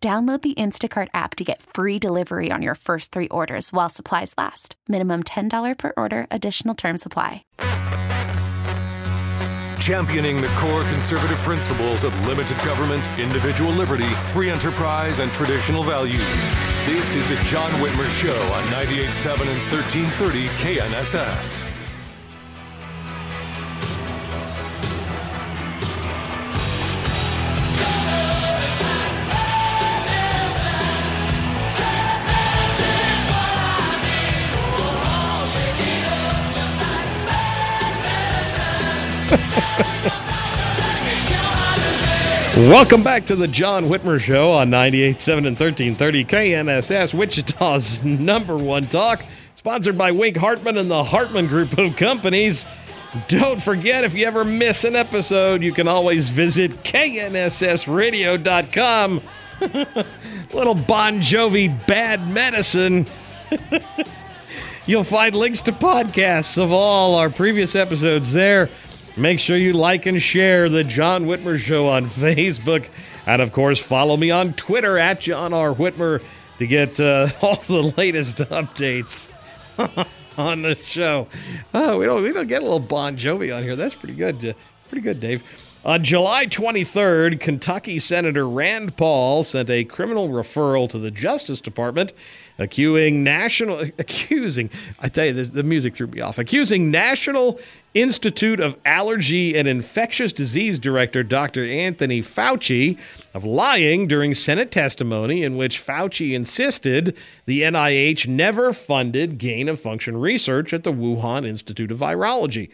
Download the Instacart app to get free delivery on your first three orders while supplies last. Minimum $10 per order, additional term supply. Championing the core conservative principles of limited government, individual liberty, free enterprise, and traditional values. This is the John Whitmer Show on 98.7 and 1330 KNSS. Welcome back to the John Whitmer Show on 98.7 and 1330 KNSS, Wichita's number one talk. Sponsored by Wink Hartman and the Hartman Group of Companies. Don't forget, if you ever miss an episode, you can always visit knssradio.com. Little Bon Jovi bad medicine. You'll find links to podcasts of all our previous episodes there. Make sure you like and share the John Whitmer Show on Facebook. And of course, follow me on Twitter at John R. Whitmer to get uh, all the latest updates on the show. Oh, we don't we don't get a little Bon Jovi on here. That's pretty good. Uh, pretty good, Dave. On July 23rd, Kentucky Senator Rand Paul sent a criminal referral to the Justice Department accusing national accusing I tell you this, the music threw me off. Accusing National Institute of Allergy and Infectious Disease Director Dr. Anthony Fauci of lying during Senate testimony in which Fauci insisted the NIH never funded gain of function research at the Wuhan Institute of Virology.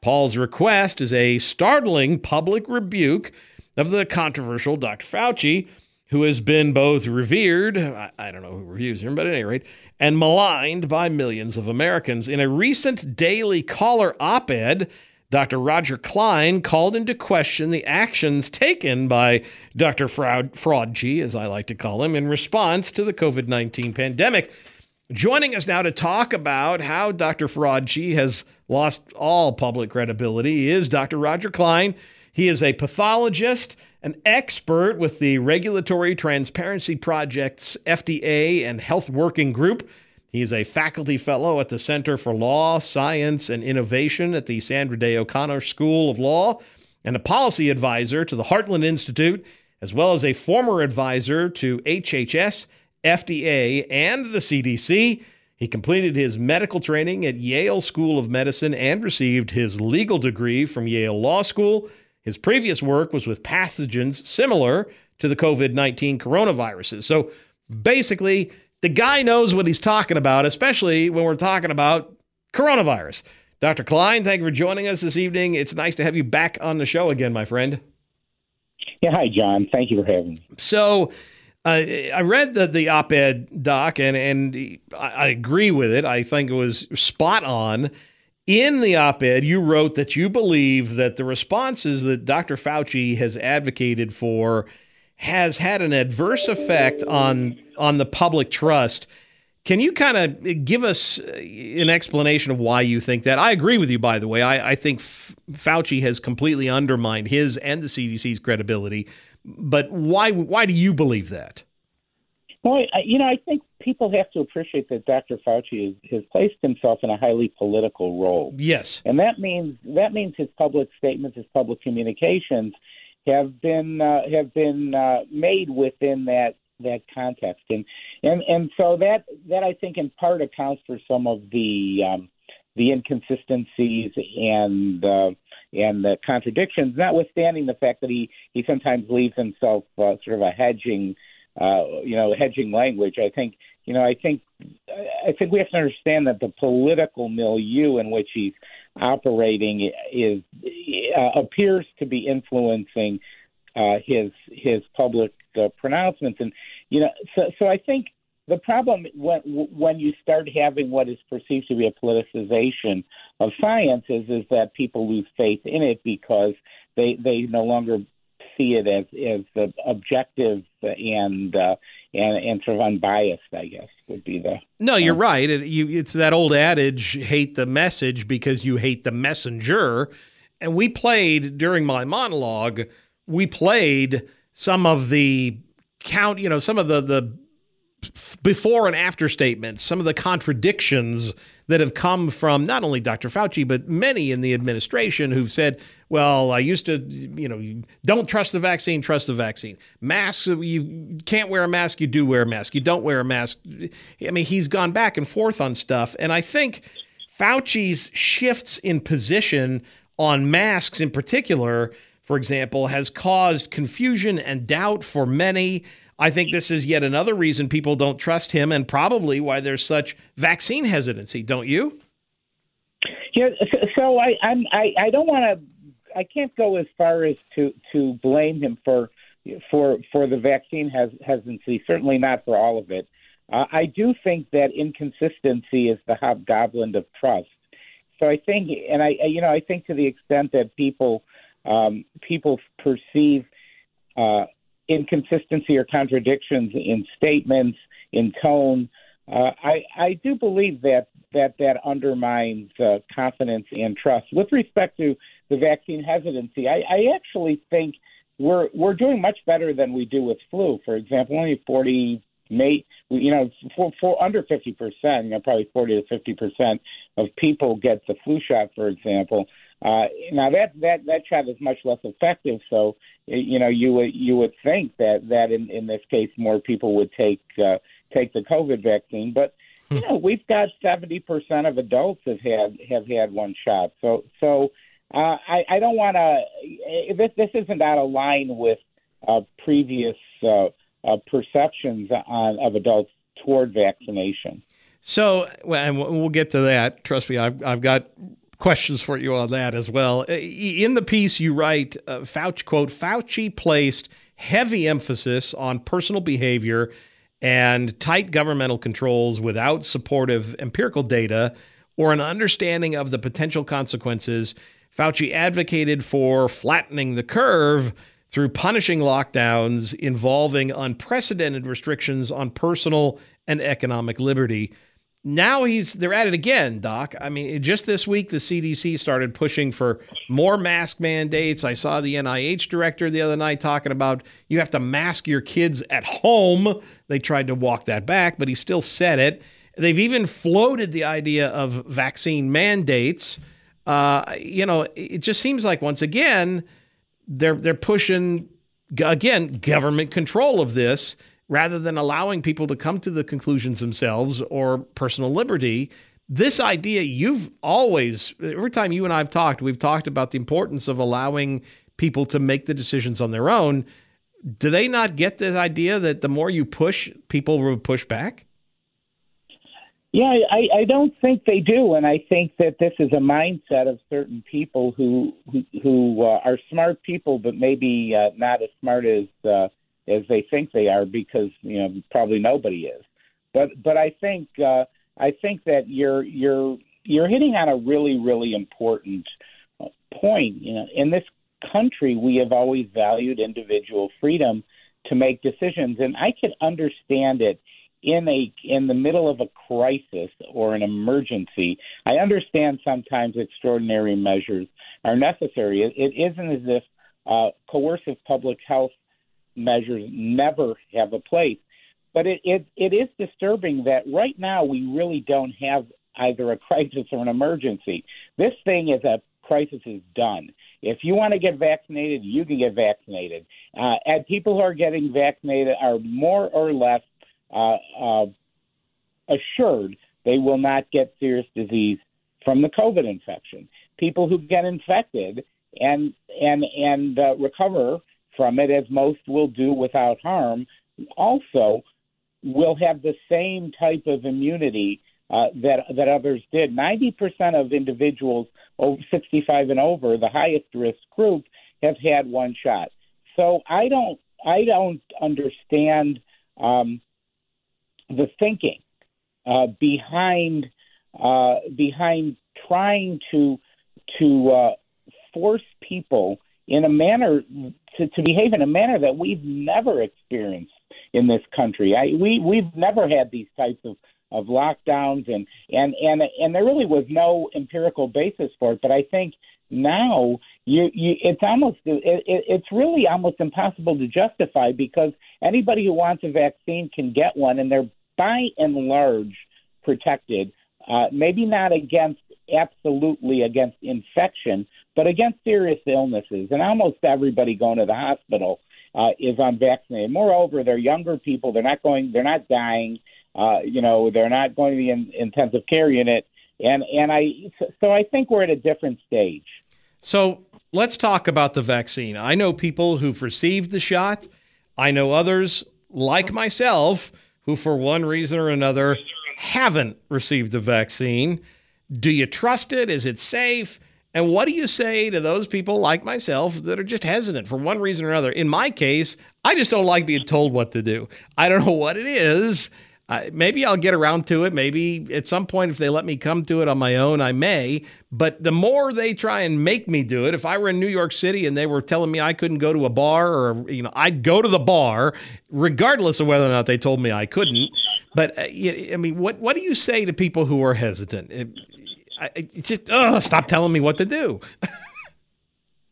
Paul's request is a startling public rebuke of the controversial Dr. Fauci who has been both revered, I, I, don't know who reviews him, but at any rate, and maligned by millions of Americans. In a recent Daily Caller op ed, Dr. Roger Klein called into question the actions taken by Dr. Fraud, Fraudgy, as I like to call him, in response to the COVID 19 pandemic. Joining us now to talk about how Dr. Fraudgy has lost all public credibility is Dr. Roger Klein. He is a pathologist, an expert with the Regulatory Transparency Project's FDA and Health Working Group. He is a faculty fellow at the Center for Law, Science, and Innovation at the Sandra Day O'Connor School of Law, and a policy advisor to the Heartland Institute, as well as a former advisor to HHS, FDA, and the CDC. He completed his medical training at Yale School of Medicine and received his legal degree from Yale Law School. His previous work was with pathogens similar to the COVID 19 coronaviruses. So basically, the guy knows what he's talking about, especially when we're talking about coronavirus. Dr. Klein, thank you for joining us this evening. It's nice to have you back on the show again, my friend. Yeah, hi, John. Thank you for having me. So, uh, I read the, the op ed doc, and, and I, I agree with it. I think it was spot on. In the op ed, you wrote that you believe that the responses that Dr. Fauci has advocated for has had an adverse effect on on the public trust. Can you kind of give us uh, an explanation of why you think that? I agree with you, by the way. I, I think F- Fauci has completely undermined his and the CDC's credibility. But why why do you believe that? Well, I, you know, I think people have to appreciate that Dr. Fauci is, has placed himself in a highly political role. Yes, and that means that means his public statements, his public communications have been uh, have been uh, made within that that context, and and and so that that I think in part accounts for some of the um, the inconsistencies and uh, and the contradictions, notwithstanding the fact that he he sometimes leaves himself uh, sort of a hedging, uh, you know, hedging language. I think you know I think I think we have to understand that the political milieu in which he's operating is uh, appears to be influencing uh, his his public uh, pronouncements, and you know, so so I think the problem when when you start having what is perceived to be a politicization of science is is that people lose faith in it because they they no longer see it as as objective and uh, and and sort of unbiased. I guess would be the. No, you're uh, right. It, you, it's that old adage: hate the message because you hate the messenger. And we played during my monologue. We played some of the count. You know, some of the the before and after statements, some of the contradictions that have come from not only Dr. Fauci, but many in the administration who've said, well, I used to, you know, don't trust the vaccine, trust the vaccine. Masks, you can't wear a mask, you do wear a mask. You don't wear a mask. I mean, he's gone back and forth on stuff. And I think Fauci's shifts in position on masks in particular, for example, has caused confusion and doubt for many. I think this is yet another reason people don't trust him and probably why there's such vaccine hesitancy, don't you? Yeah, so I I'm, I I don't want to I can't go as far as to to blame him for for for the vaccine has, hesitancy. Certainly not for all of it. Uh, I do think that inconsistency is the hobgoblin of trust. So I think, and I you know I think to the extent that people um, people perceive uh, inconsistency or contradictions in statements, in tone. Uh, I, I do believe that that that undermines uh, confidence and trust. With respect to the vaccine hesitancy, I, I actually think we're we're doing much better than we do with flu. For example, only 40 may you know for, for under 50 percent, you know, probably 40 to 50 percent of people get the flu shot, for example. Uh, now that that that shot is much less effective, so you know you would you would think that that in, in this case more people would take uh, take the COVID vaccine, but you know we've got seventy percent of adults have had have had one shot, so so uh, I I don't want to this this isn't out of line with uh, previous uh, uh, perceptions on of adults toward vaccination. So, and we'll get to that. Trust me, I've I've got questions for you on that as well. Uh, in the piece, you write, uh, Fauci quote, Fauci placed heavy emphasis on personal behavior and tight governmental controls without supportive empirical data or an understanding of the potential consequences. Fauci advocated for flattening the curve through punishing lockdowns involving unprecedented restrictions on personal and economic liberty now he's they're at it again, Doc. I mean, just this week the CDC started pushing for more mask mandates. I saw the NIH director the other night talking about you have to mask your kids at home. They tried to walk that back, but he still said it. They've even floated the idea of vaccine mandates. Uh, you know, it just seems like once again they're they're pushing again government control of this rather than allowing people to come to the conclusions themselves or personal liberty. This idea, you've always, every time you and I have talked, we've talked about the importance of allowing people to make the decisions on their own. Do they not get this idea that the more you push, people will push back? Yeah, I, I don't think they do, and I think that this is a mindset of certain people who who, who uh, are smart people, but maybe uh, not as smart as uh, as they think they are because you know probably nobody is. But but I think uh, I think that you're you're you're hitting on a really really important point. You know, in this country, we have always valued individual freedom to make decisions, and I can understand it in a in the middle of a crisis or an emergency. I understand sometimes extraordinary measures are necessary. It, it isn't as if uh, coercive public health measures never have a place. But it, it, it is disturbing that right now we really don't have either a crisis or an emergency. This thing is a crisis is done. If you want to get vaccinated, you can get vaccinated. Uh, and people who are getting vaccinated are more or less uh, uh, assured they will not get serious disease from the COVID infection. People who get infected and and and uh, recover from it, as most will do without harm, also will have the same type of immunity uh, that that others did. Ninety percent of individuals over 65 and over, the highest risk group, have had one shot. So I don't I don't understand um, the thinking uh, behind uh, behind trying to to uh, force people in a manner to, to behave in a manner that we've never experienced in this country. I, we we've never had these types of of lockdowns and and and and there really was no empirical basis for it. But I think now you, you it's almost it, it, it's really almost impossible to justify because anybody who wants a vaccine can get one, and they're by and large protected. Uh, maybe not against absolutely against infection, but against serious illnesses. And almost everybody going to the hospital uh, is unvaccinated. Moreover, they're younger people. They're not going. They're not dying. Uh, you know, they're not going to the in, intensive care unit. And and I so I think we're at a different stage. So let's talk about the vaccine. I know people who've received the shot. I know others like myself who, for one reason or another, haven't received the vaccine. Do you trust it? Is it safe? And what do you say to those people like myself that are just hesitant for one reason or another? In my case, I just don't like being told what to do. I don't know what it is. Maybe I'll get around to it. Maybe at some point, if they let me come to it on my own, I may. But the more they try and make me do it, if I were in New York City and they were telling me I couldn't go to a bar or, you know, I'd go to the bar, regardless of whether or not they told me I couldn't. But, uh, I mean, what, what do you say to people who are hesitant? It, I, just, stop telling me what to do.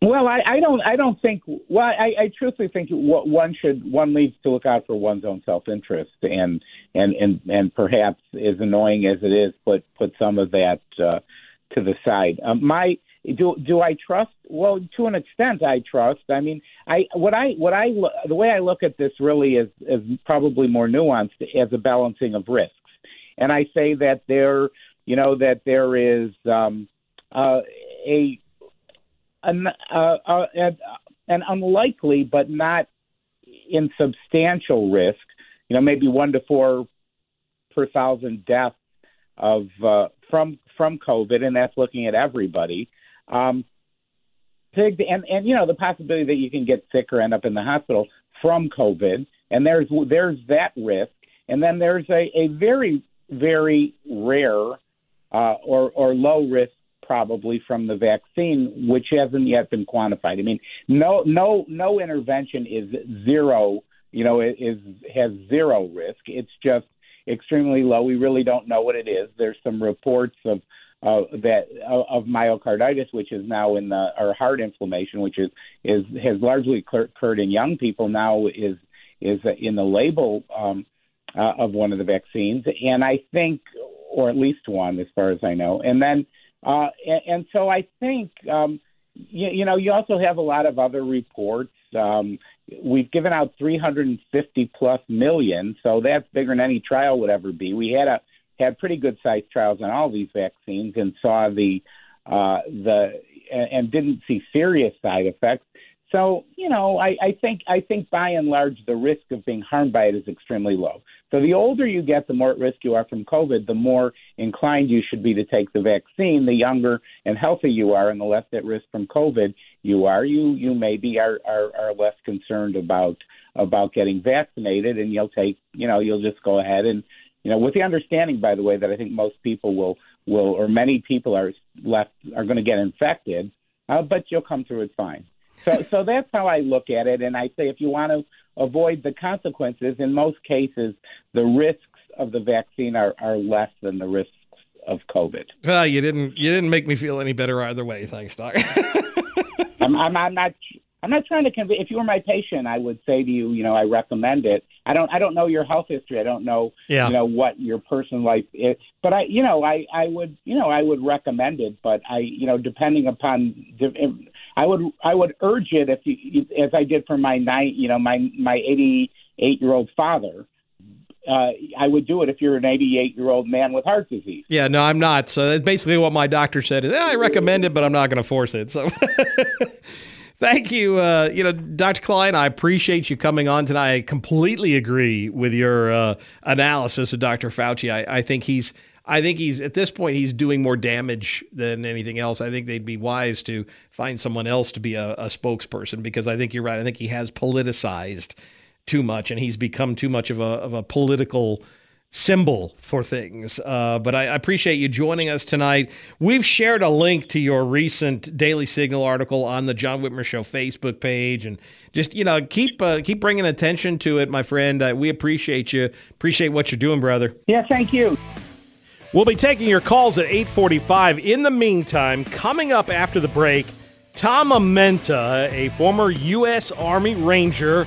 Well, I, I don't. I don't think. Well, I, I truthfully think what one should one needs to look out for one's own self interest, and and and and perhaps as annoying as it is, put put some of that uh, to the side. Um, my do do I trust? Well, to an extent, I trust. I mean, I what I what I the way I look at this really is is probably more nuanced as a balancing of risks, and I say that there, you know, that there is um, uh, a an, uh, uh, an unlikely but not insubstantial risk, you know, maybe one to four per thousand deaths of uh, from from COVID, and that's looking at everybody. Um, and and you know the possibility that you can get sick or end up in the hospital from COVID, and there's there's that risk, and then there's a, a very very rare uh, or or low risk probably from the vaccine, which hasn't yet been quantified. I mean, no, no, no intervention is zero. You know, is has zero risk. It's just extremely low. We really don't know what it is. There's some reports of uh, that uh, of myocarditis, which is now in the or heart inflammation, which is is has largely occurred in young people. Now is is in the label um, uh, of one of the vaccines, and I think, or at least one, as far as I know, and then uh, and, and so I think, um, you, you know, you also have a lot of other reports. Um, we've given out 350 plus million, so that's bigger than any trial would ever be. We had a had pretty good sized trials on all these vaccines and saw the uh, the and didn't see serious side effects. So you know, I, I think I think by and large the risk of being harmed by it is extremely low. So the older you get, the more at risk you are from COVID. The more inclined you should be to take the vaccine. The younger and healthy you are, and the less at risk from COVID you are, you you maybe are are, are less concerned about about getting vaccinated, and you'll take you know you'll just go ahead and you know with the understanding, by the way, that I think most people will will or many people are left are going to get infected, uh, but you'll come through it fine. So, so that's how I look at it. And I say if you want to avoid the consequences, in most cases, the risks of the vaccine are, are less than the risks of COVID. Well, you didn't you didn't make me feel any better either way. Thanks, Doc. I'm, I'm, I'm not I'm not trying to convince. If you were my patient, I would say to you, you know, I recommend it. I don't, I don't know your health history. I don't know, yeah. you know, what your personal life is. But I, you know, I, I would, you know, I would recommend it. But I, you know, depending upon, I would, I would urge it if you, as I did for my nine, you know, my my 88 year old father uh, I would do it if you're an 88 year old man with heart disease. Yeah, no, I'm not. So that's basically what my doctor said. Is, eh, I recommend it, but I'm not going to force it. So. Thank you. Uh, you know, Dr. Klein, I appreciate you coming on tonight. I completely agree with your uh, analysis of Dr. Fauci. I, I, think he's, I think he's at this point he's doing more damage than anything else. I think they'd be wise to find someone else to be a, a spokesperson because I think you're right. I think he has politicized too much, and he's become too much of a of a political symbol for things. Uh, but I, I, appreciate you joining us tonight. We've shared a link to your recent Daily Signal article on the John Whitmer Show Facebook page, and just you know keep uh, keep bringing attention to it, my friend. Uh, we appreciate you. Appreciate what you're doing, brother. Yeah, thank you. We'll be taking your calls at 8:45. In the meantime, coming up after the break, Tom Amenta, a former U.S. Army Ranger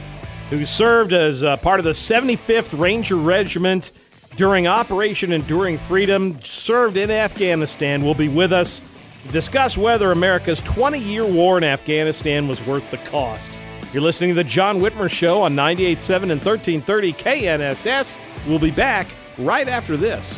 who served as uh, part of the 75th Ranger Regiment during Operation Enduring Freedom, served in Afghanistan, will be with us to discuss whether America's 20 year war in Afghanistan was worth the cost. You're listening to The John Whitmer Show on 98.7 and 1330 KNSS. We'll be back right after this.